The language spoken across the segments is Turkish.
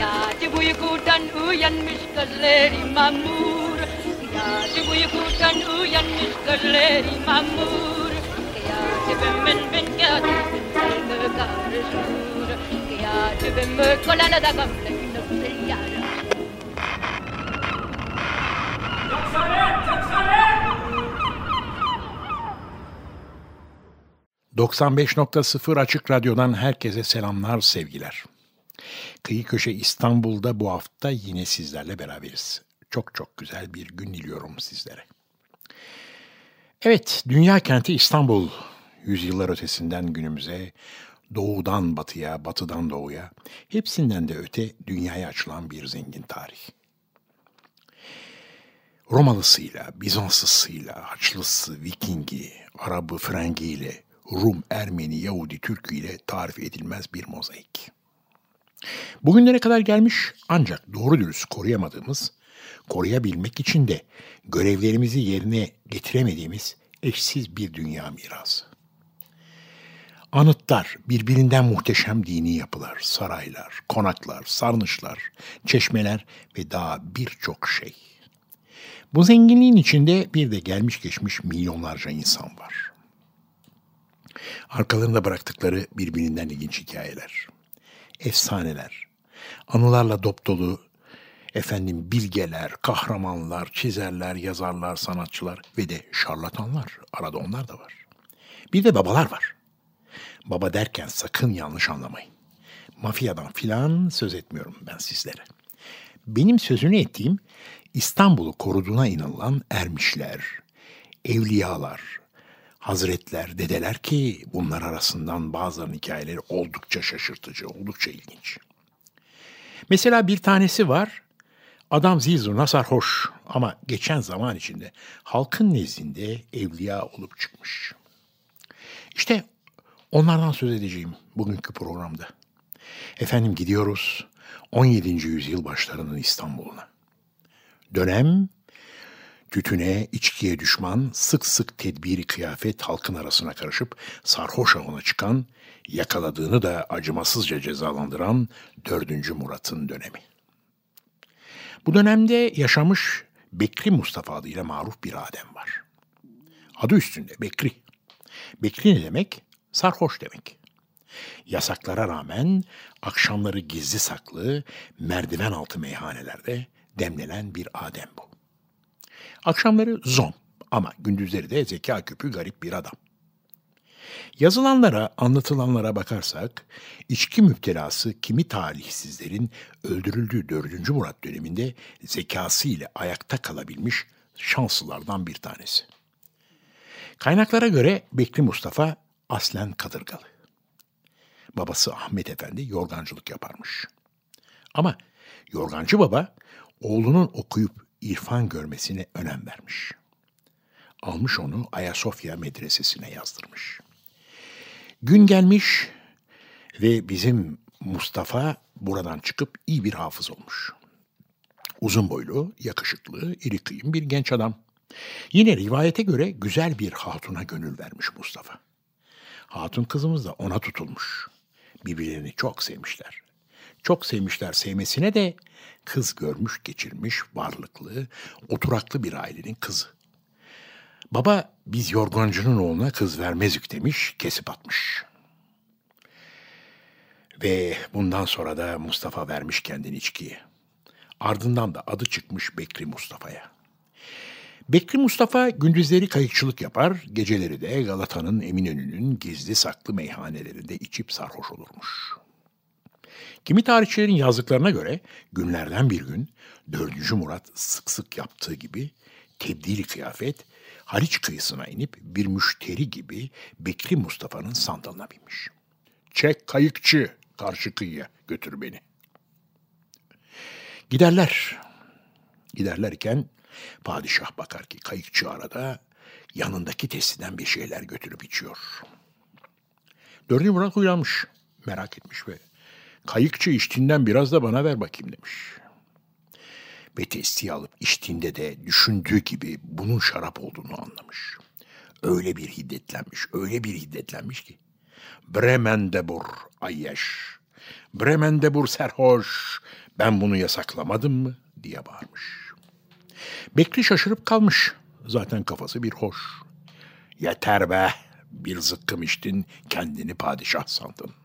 Gece uykudan uyanmış gözleri mamur. Gece uykudan uyanmış gözleri mamur. Gece ben gece karışır ben kolana da gamle yara. 95.0 Açık Radyo'dan herkese selamlar, sevgiler. Kıyı Köşe İstanbul'da bu hafta yine sizlerle beraberiz. Çok çok güzel bir gün diliyorum sizlere. Evet, dünya kenti İstanbul. Yüzyıllar ötesinden günümüze, doğudan batıya, batıdan doğuya, hepsinden de öte dünyaya açılan bir zengin tarih. Romalısıyla, Bizanslısıyla, Haçlısı, Vikingi, Arabı, Frengiyle, Rum, Ermeni, Yahudi, Türkü ile tarif edilmez bir mozaik. Bugünlere kadar gelmiş ancak doğru dürüst koruyamadığımız, koruyabilmek için de görevlerimizi yerine getiremediğimiz eşsiz bir dünya mirası. Anıtlar, birbirinden muhteşem dini yapılar, saraylar, konaklar, sarnıçlar, çeşmeler ve daha birçok şey. Bu zenginliğin içinde bir de gelmiş geçmiş milyonlarca insan var. Arkalarında bıraktıkları birbirinden ilginç hikayeler, efsaneler, anılarla dop dolu efendim bilgeler, kahramanlar, çizerler, yazarlar, sanatçılar ve de şarlatanlar. Arada onlar da var. Bir de babalar var. Baba derken sakın yanlış anlamayın. Mafyadan filan söz etmiyorum ben sizlere. Benim sözünü ettiğim İstanbul'u koruduğuna inanılan ermişler, evliyalar, hazretler, dedeler ki bunlar arasından bazılarının hikayeleri oldukça şaşırtıcı, oldukça ilginç. Mesela bir tanesi var, adam zizurna sarhoş ama geçen zaman içinde halkın nezdinde evliya olup çıkmış. İşte onlardan söz edeceğim bugünkü programda. Efendim gidiyoruz 17. yüzyıl başlarının İstanbul'una. Dönem tütüne, içkiye düşman, sık sık tedbiri kıyafet halkın arasına karışıp sarhoş avına çıkan, yakaladığını da acımasızca cezalandıran 4. Murat'ın dönemi. Bu dönemde yaşamış Bekri Mustafa adıyla maruf bir Adem var. Adı üstünde Bekri. Bekri ne demek? Sarhoş demek. Yasaklara rağmen akşamları gizli saklı merdiven altı meyhanelerde demlenen bir Adem bu. Akşamları zom ama gündüzleri de zeka küpü garip bir adam. Yazılanlara, anlatılanlara bakarsak, içki müptelası kimi talihsizlerin öldürüldüğü 4. Murat döneminde zekası ile ayakta kalabilmiş şanslılardan bir tanesi. Kaynaklara göre Bekri Mustafa aslen Kadırgalı. Babası Ahmet Efendi yorgancılık yaparmış. Ama yorgancı baba oğlunun okuyup irfan görmesine önem vermiş. Almış onu Ayasofya medresesine yazdırmış. Gün gelmiş ve bizim Mustafa buradan çıkıp iyi bir hafız olmuş. Uzun boylu, yakışıklı, iri kıyım bir genç adam. Yine rivayete göre güzel bir hatuna gönül vermiş Mustafa. Hatun kızımız da ona tutulmuş. Birbirlerini çok sevmişler. Çok sevmişler sevmesine de kız görmüş geçirmiş varlıklı, oturaklı bir ailenin kızı. Baba biz yorgancının oğluna kız vermezük demiş, kesip atmış. Ve bundan sonra da Mustafa vermiş kendini içkiye. Ardından da adı çıkmış Bekri Mustafa'ya. Bekri Mustafa gündüzleri kayıkçılık yapar, geceleri de Galata'nın Eminönü'nün gizli saklı meyhanelerinde içip sarhoş olurmuş. Kimi tarihçilerin yazdıklarına göre günlerden bir gün 4. Murat sık sık yaptığı gibi tebdili kıyafet Haliç kıyısına inip bir müşteri gibi Bekri Mustafa'nın sandalına binmiş. Çek kayıkçı karşı kıyıya götür beni. Giderler. Giderlerken padişah bakar ki kayıkçı arada yanındaki testiden bir şeyler götürüp içiyor. Dördüncü Murat uyanmış. Merak etmiş ve kayıkçı içtiğinden biraz da bana ver bakayım demiş. Ve testiyi alıp içtiğinde de düşündüğü gibi bunun şarap olduğunu anlamış. Öyle bir hiddetlenmiş, öyle bir hiddetlenmiş ki. Bremendebur ayyeş, Bremendebur serhoş, ben bunu yasaklamadım mı diye bağırmış. Bekri şaşırıp kalmış. Zaten kafası bir hoş. Yeter be, bir zıkkım içtin, kendini padişah sandın.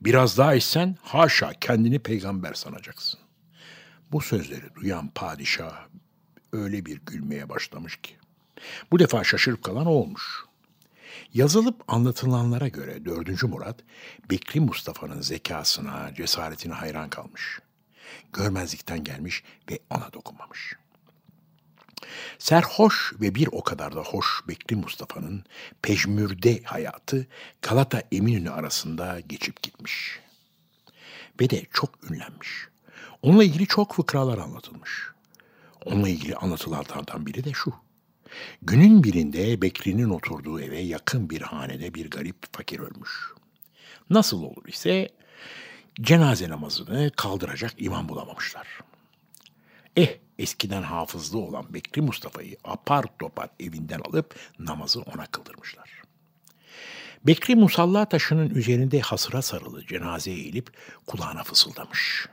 Biraz daha içsen haşa kendini peygamber sanacaksın. Bu sözleri duyan padişah öyle bir gülmeye başlamış ki. Bu defa şaşırıp kalan olmuş. Yazılıp anlatılanlara göre 4. Murat, Bekri Mustafa'nın zekasına, cesaretine hayran kalmış. Görmezlikten gelmiş ve ona dokunmamış. Serhoş ve bir o kadar da hoş Bekri Mustafa'nın pejmürde hayatı Galata Eminönü arasında geçip gitmiş. Ve de çok ünlenmiş. Onunla ilgili çok fıkralar anlatılmış. Onunla ilgili anlatılardan biri de şu. Günün birinde Bekri'nin oturduğu eve yakın bir hanede bir garip fakir ölmüş. Nasıl olur ise cenaze namazını kaldıracak imam bulamamışlar. Eh eskiden hafızlı olan Bekri Mustafa'yı apar topar evinden alıp namazı ona kıldırmışlar. Bekri musalla taşının üzerinde hasıra sarılı cenazeye eğilip kulağına fısıldamış.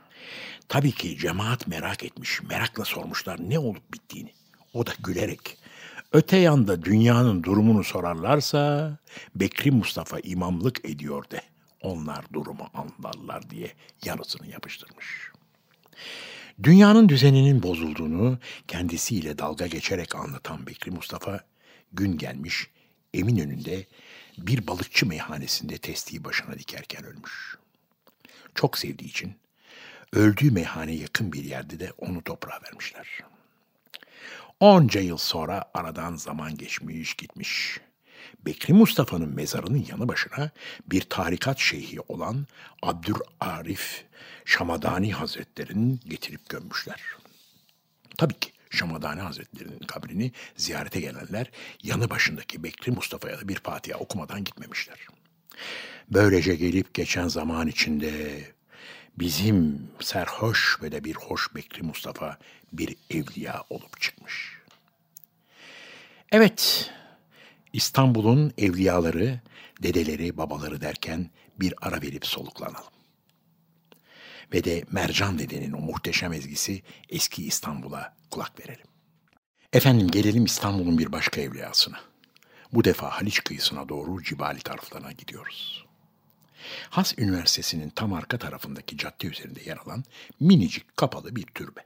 Tabii ki cemaat merak etmiş, merakla sormuşlar ne olup bittiğini. O da gülerek, öte yanda dünyanın durumunu sorarlarsa Bekri Mustafa imamlık ediyor de. Onlar durumu anlarlar diye yarısını yapıştırmış. Dünyanın düzeninin bozulduğunu kendisiyle dalga geçerek anlatan Bekri Mustafa gün gelmiş Eminönü'nde bir balıkçı meyhanesinde testiyi başına dikerken ölmüş. Çok sevdiği için öldüğü meyhane yakın bir yerde de onu toprağa vermişler. Onca yıl sonra aradan zaman geçmiş gitmiş. Bekri Mustafa'nın mezarının yanı başına bir tarikat şeyhi olan Abdurarif Şamadani Hazretleri'nin getirip gömmüşler. Tabii ki Şamadani Hazretleri'nin kabrini ziyarete gelenler yanı başındaki Bekri Mustafa'ya da bir Fatiha okumadan gitmemişler. Böylece gelip geçen zaman içinde bizim serhoş ve de bir hoş Bekri Mustafa bir evliya olup çıkmış. Evet, İstanbul'un evliyaları, dedeleri, babaları derken bir ara verip soluklanalım. Ve de Mercan dedenin o muhteşem ezgisi eski İstanbul'a kulak verelim. Efendim gelelim İstanbul'un bir başka evliyasına. Bu defa Haliç kıyısına doğru Cibali taraflarına gidiyoruz. Has Üniversitesi'nin tam arka tarafındaki cadde üzerinde yer alan minicik kapalı bir türbe.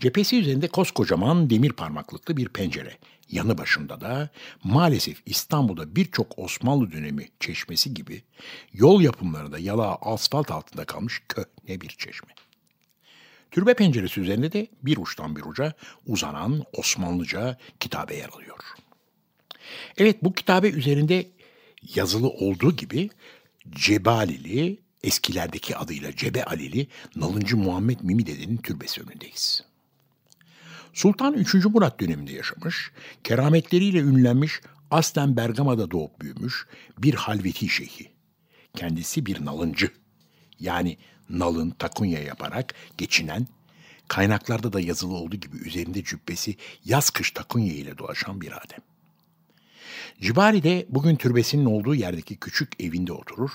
Cephesi üzerinde koskocaman demir parmaklıklı bir pencere. Yanı başında da maalesef İstanbul'da birçok Osmanlı dönemi çeşmesi gibi yol yapımlarında yalağı asfalt altında kalmış köhne bir çeşme. Türbe penceresi üzerinde de bir uçtan bir uca uzanan Osmanlıca kitabe yer alıyor. Evet bu kitabe üzerinde yazılı olduğu gibi Cebalili, eskilerdeki adıyla Cebe Alili, Nalıncı Muhammed Mimi dedenin türbesi önündeyiz. Sultan 3. Murat döneminde yaşamış, kerametleriyle ünlenmiş, aslen Bergama'da doğup büyümüş bir halveti şeyhi. Kendisi bir nalıncı. Yani nalın takunya yaparak geçinen, kaynaklarda da yazılı olduğu gibi üzerinde cübbesi yaz kış takunya ile dolaşan bir adem. Cibari'de bugün türbesinin olduğu yerdeki küçük evinde oturur,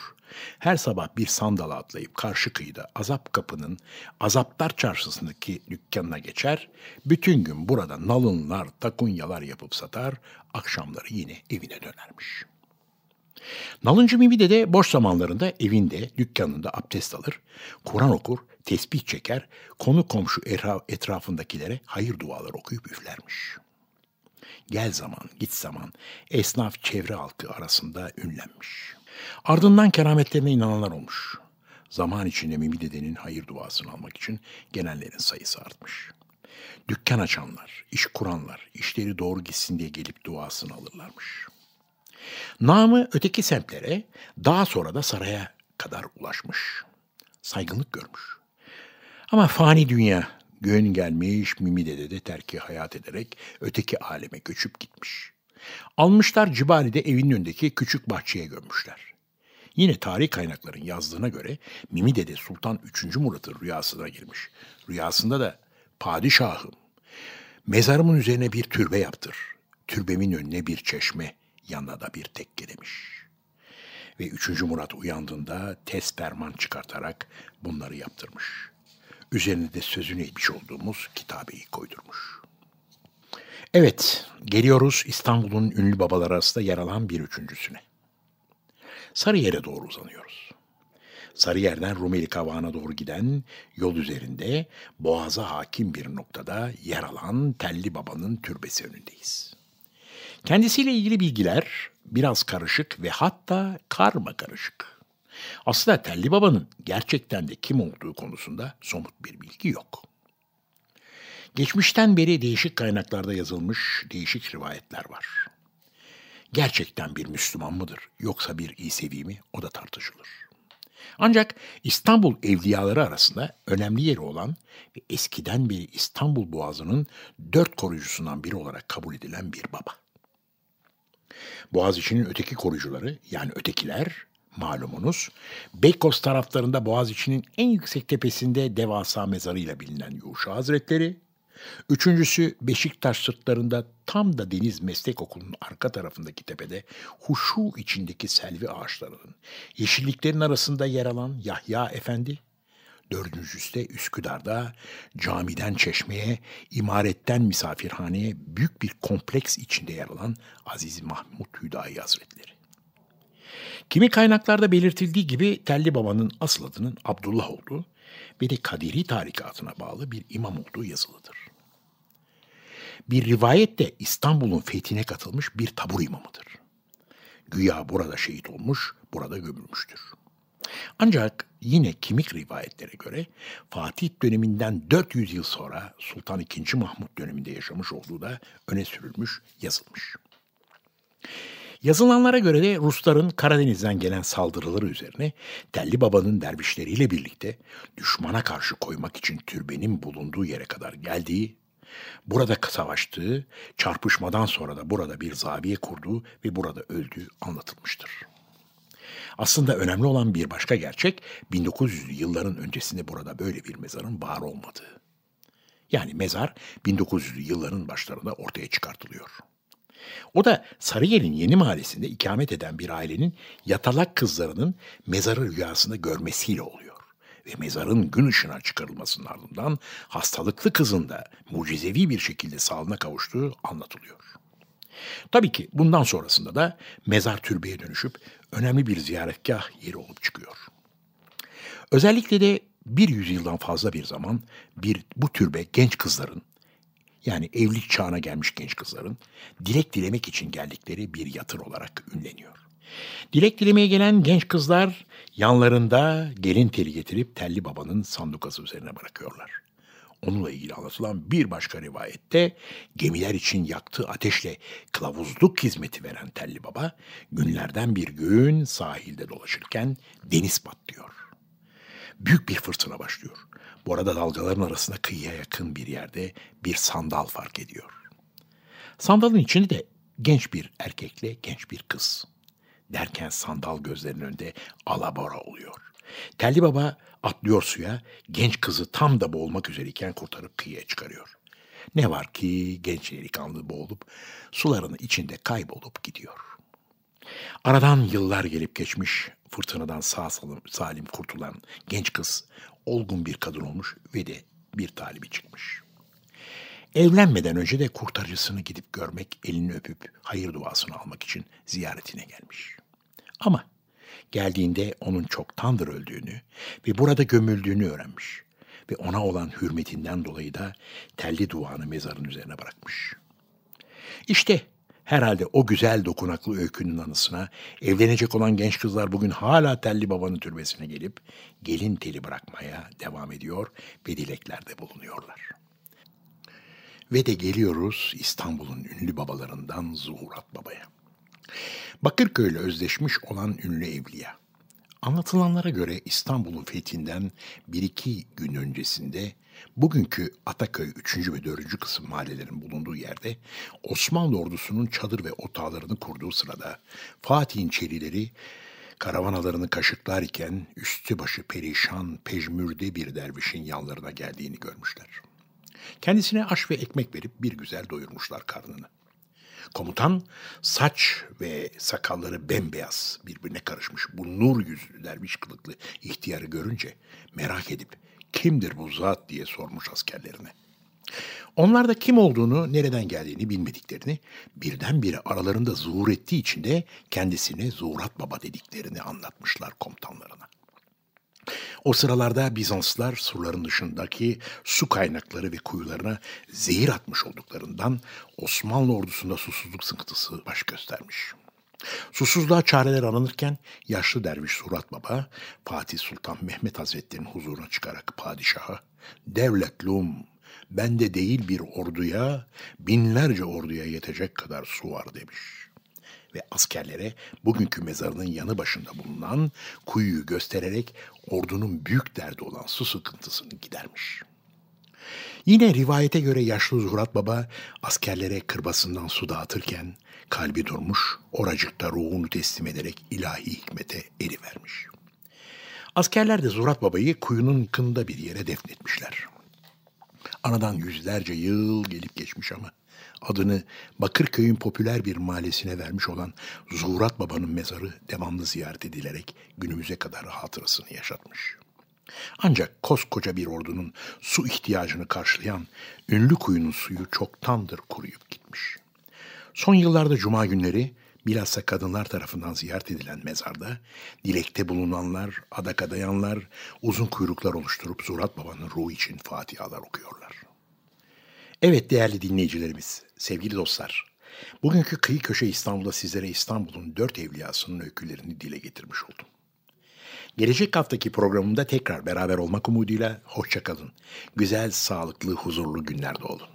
her sabah bir sandala atlayıp karşı kıyıda Azap Kapı'nın Azaplar Çarşısı'ndaki dükkanına geçer, bütün gün burada nalınlar, takunyalar yapıp satar, akşamları yine evine dönermiş. Nalıncı Mimi'de de boş zamanlarında evinde, dükkanında abdest alır, Kur'an okur, tesbih çeker, konu komşu etrafındakilere hayır dualar okuyup üflermiş.'' Gel zaman, git zaman esnaf çevre halkı arasında ünlenmiş. Ardından kerametlerine inananlar olmuş. Zaman içinde Mimi dedenin hayır duasını almak için gelenlerin sayısı artmış. Dükkan açanlar, iş kuranlar, işleri doğru gitsin diye gelip duasını alırlarmış. Namı öteki semtlere, daha sonra da saraya kadar ulaşmış. Saygınlık görmüş. Ama fani dünya gün gelmiş Mimi Dede de terki hayat ederek öteki aleme göçüp gitmiş. Almışlar Cibali'de evinin önündeki küçük bahçeye gömmüşler. Yine tarih kaynakların yazdığına göre Mimi Dede Sultan 3. Murat'ın rüyasına girmiş. Rüyasında da padişahım mezarımın üzerine bir türbe yaptır. Türbemin önüne bir çeşme, yanına da bir tekke demiş. Ve 3. Murat uyandığında test ferman çıkartarak bunları yaptırmış. Üzerine de sözünü etmiş olduğumuz kitabeyi koydurmuş. Evet, geliyoruz İstanbul'un ünlü babaları arasında yer alan bir üçüncüsüne. Sarıyer'e doğru uzanıyoruz. Sarıyer'den Rumeli Kavağı'na doğru giden yol üzerinde boğaza hakim bir noktada yer alan Telli Baba'nın türbesi önündeyiz. Kendisiyle ilgili bilgiler biraz karışık ve hatta karma karışık. Aslında Telli Baba'nın gerçekten de kim olduğu konusunda somut bir bilgi yok. Geçmişten beri değişik kaynaklarda yazılmış değişik rivayetler var. Gerçekten bir Müslüman mıdır yoksa bir İsevi mi o da tartışılır. Ancak İstanbul evliyaları arasında önemli yeri olan ve eskiden beri İstanbul Boğazı'nın dört koruyucusundan biri olarak kabul edilen bir baba. Boğaziçi'nin öteki koruyucuları yani ötekiler malumunuz Beykoz taraflarında Boğaziçi'nin en yüksek tepesinde devasa mezarıyla bilinen Yuşa Hazretleri, Üçüncüsü Beşiktaş sırtlarında tam da Deniz Meslek Okulu'nun arka tarafındaki tepede huşu içindeki selvi ağaçlarının yeşilliklerin arasında yer alan Yahya Efendi. Dördüncüsü de Üsküdar'da camiden çeşmeye, imaretten misafirhaneye büyük bir kompleks içinde yer alan Aziz Mahmut Hüdayi Hazretleri. Kimi kaynaklarda belirtildiği gibi Telli Baba'nın asıl adının Abdullah olduğu ve de Kadiri tarikatına bağlı bir imam olduğu yazılıdır. Bir rivayette İstanbul'un fethine katılmış bir tabur imamıdır. Güya burada şehit olmuş, burada gömülmüştür. Ancak yine kimik rivayetlere göre Fatih döneminden 400 yıl sonra Sultan II. Mahmut döneminde yaşamış olduğu da öne sürülmüş, yazılmış. Yazılanlara göre de Rusların Karadeniz'den gelen saldırıları üzerine Telli Baba'nın dervişleriyle birlikte düşmana karşı koymak için türbenin bulunduğu yere kadar geldiği, burada savaştığı, çarpışmadan sonra da burada bir zaviye kurduğu ve burada öldüğü anlatılmıştır. Aslında önemli olan bir başka gerçek 1900'lü yılların öncesinde burada böyle bir mezarın var olmadığı. Yani mezar 1900'lü yılların başlarında ortaya çıkartılıyor. O da Sarıyer'in yeni mahallesinde ikamet eden bir ailenin yatalak kızlarının mezarı rüyasında görmesiyle oluyor. Ve mezarın gün ışığına çıkarılmasının ardından hastalıklı kızın da mucizevi bir şekilde sağlığına kavuştuğu anlatılıyor. Tabii ki bundan sonrasında da mezar türbeye dönüşüp önemli bir ziyaretgah yeri olup çıkıyor. Özellikle de bir yüzyıldan fazla bir zaman bir bu türbe genç kızların yani evlilik çağına gelmiş genç kızların dilek dilemek için geldikleri bir yatır olarak ünleniyor. Dilek dilemeye gelen genç kızlar yanlarında gelin teli getirip telli babanın sandukası üzerine bırakıyorlar. Onunla ilgili anlatılan bir başka rivayette gemiler için yaktığı ateşle kılavuzluk hizmeti veren Telli Baba günlerden bir gün sahilde dolaşırken deniz patlıyor. Büyük bir fırtına başlıyor. Bu arada dalgaların arasında kıyıya yakın bir yerde bir sandal fark ediyor. Sandalın içinde de genç bir erkekle genç bir kız. Derken sandal gözlerinin önünde alabora oluyor. Telli baba atlıyor suya, genç kızı tam da boğulmak üzereyken kurtarıp kıyıya çıkarıyor. Ne var ki genç delikanlı boğulup suların içinde kaybolup gidiyor. Aradan yıllar gelip geçmiş, fırtınadan sağ salim, salim kurtulan genç kız olgun bir kadın olmuş ve de bir talibi çıkmış. Evlenmeden önce de kurtarıcısını gidip görmek, elini öpüp hayır duasını almak için ziyaretine gelmiş. Ama geldiğinde onun çoktandır öldüğünü ve burada gömüldüğünü öğrenmiş ve ona olan hürmetinden dolayı da telli duanı mezarın üzerine bırakmış. İşte Herhalde o güzel dokunaklı öykünün anısına evlenecek olan genç kızlar bugün hala telli babanın türbesine gelip gelin teli bırakmaya devam ediyor ve dileklerde bulunuyorlar. Ve de geliyoruz İstanbul'un ünlü babalarından Zuhurat Baba'ya. Bakırköy'le özleşmiş olan ünlü evliya. Anlatılanlara göre İstanbul'un fethinden bir iki gün öncesinde bugünkü Ataköy 3. ve 4. kısım mahallelerin bulunduğu yerde Osmanlı ordusunun çadır ve otağlarını kurduğu sırada Fatih'in çelileri karavanalarını kaşıklar iken üstü başı perişan, pejmürde bir dervişin yanlarına geldiğini görmüşler. Kendisine aş ve ekmek verip bir güzel doyurmuşlar karnını. Komutan saç ve sakalları bembeyaz birbirine karışmış bu nur yüzlü derviş kılıklı ihtiyarı görünce merak edip kimdir bu zat diye sormuş askerlerine. Onlar da kim olduğunu, nereden geldiğini bilmediklerini, birdenbire aralarında zuhur ettiği için de kendisine Zuhurat Baba dediklerini anlatmışlar komutanlarına. O sıralarda Bizanslılar surların dışındaki su kaynakları ve kuyularına zehir atmış olduklarından Osmanlı ordusunda susuzluk sıkıntısı baş göstermiş. Susuzluğa çareler aranırken yaşlı derviş Surat Baba Fatih Sultan Mehmet Hazretleri'nin huzuruna çıkarak padişaha devletlum bende değil bir orduya binlerce orduya yetecek kadar su var demiş.'' ve askerlere bugünkü mezarının yanı başında bulunan kuyuyu göstererek ordunun büyük derdi olan su sıkıntısını gidermiş. Yine rivayete göre yaşlı Zuhrat Baba askerlere kırbasından su dağıtırken kalbi durmuş, oracıkta ruhunu teslim ederek ilahi hikmete erivermiş. Askerler de Zuhrat Baba'yı kuyunun kında bir yere defnetmişler. Anadan yüzlerce yıl gelip geçmiş ama adını Bakırköy'ün popüler bir mahallesine vermiş olan Zuhurat Baba'nın mezarı devamlı ziyaret edilerek günümüze kadar hatırasını yaşatmış. Ancak koskoca bir ordunun su ihtiyacını karşılayan ünlü kuyunun suyu çoktandır kuruyup gitmiş. Son yıllarda cuma günleri bilhassa kadınlar tarafından ziyaret edilen mezarda dilekte bulunanlar, adak adayanlar uzun kuyruklar oluşturup Zurat Baba'nın ruhu için fatihalar okuyorlar. Evet değerli dinleyicilerimiz, sevgili dostlar. Bugünkü Kıyı Köşe İstanbul'da sizlere İstanbul'un dört evliyasının öykülerini dile getirmiş oldum. Gelecek haftaki programımda tekrar beraber olmak umuduyla hoşçakalın. Güzel, sağlıklı, huzurlu günlerde olun.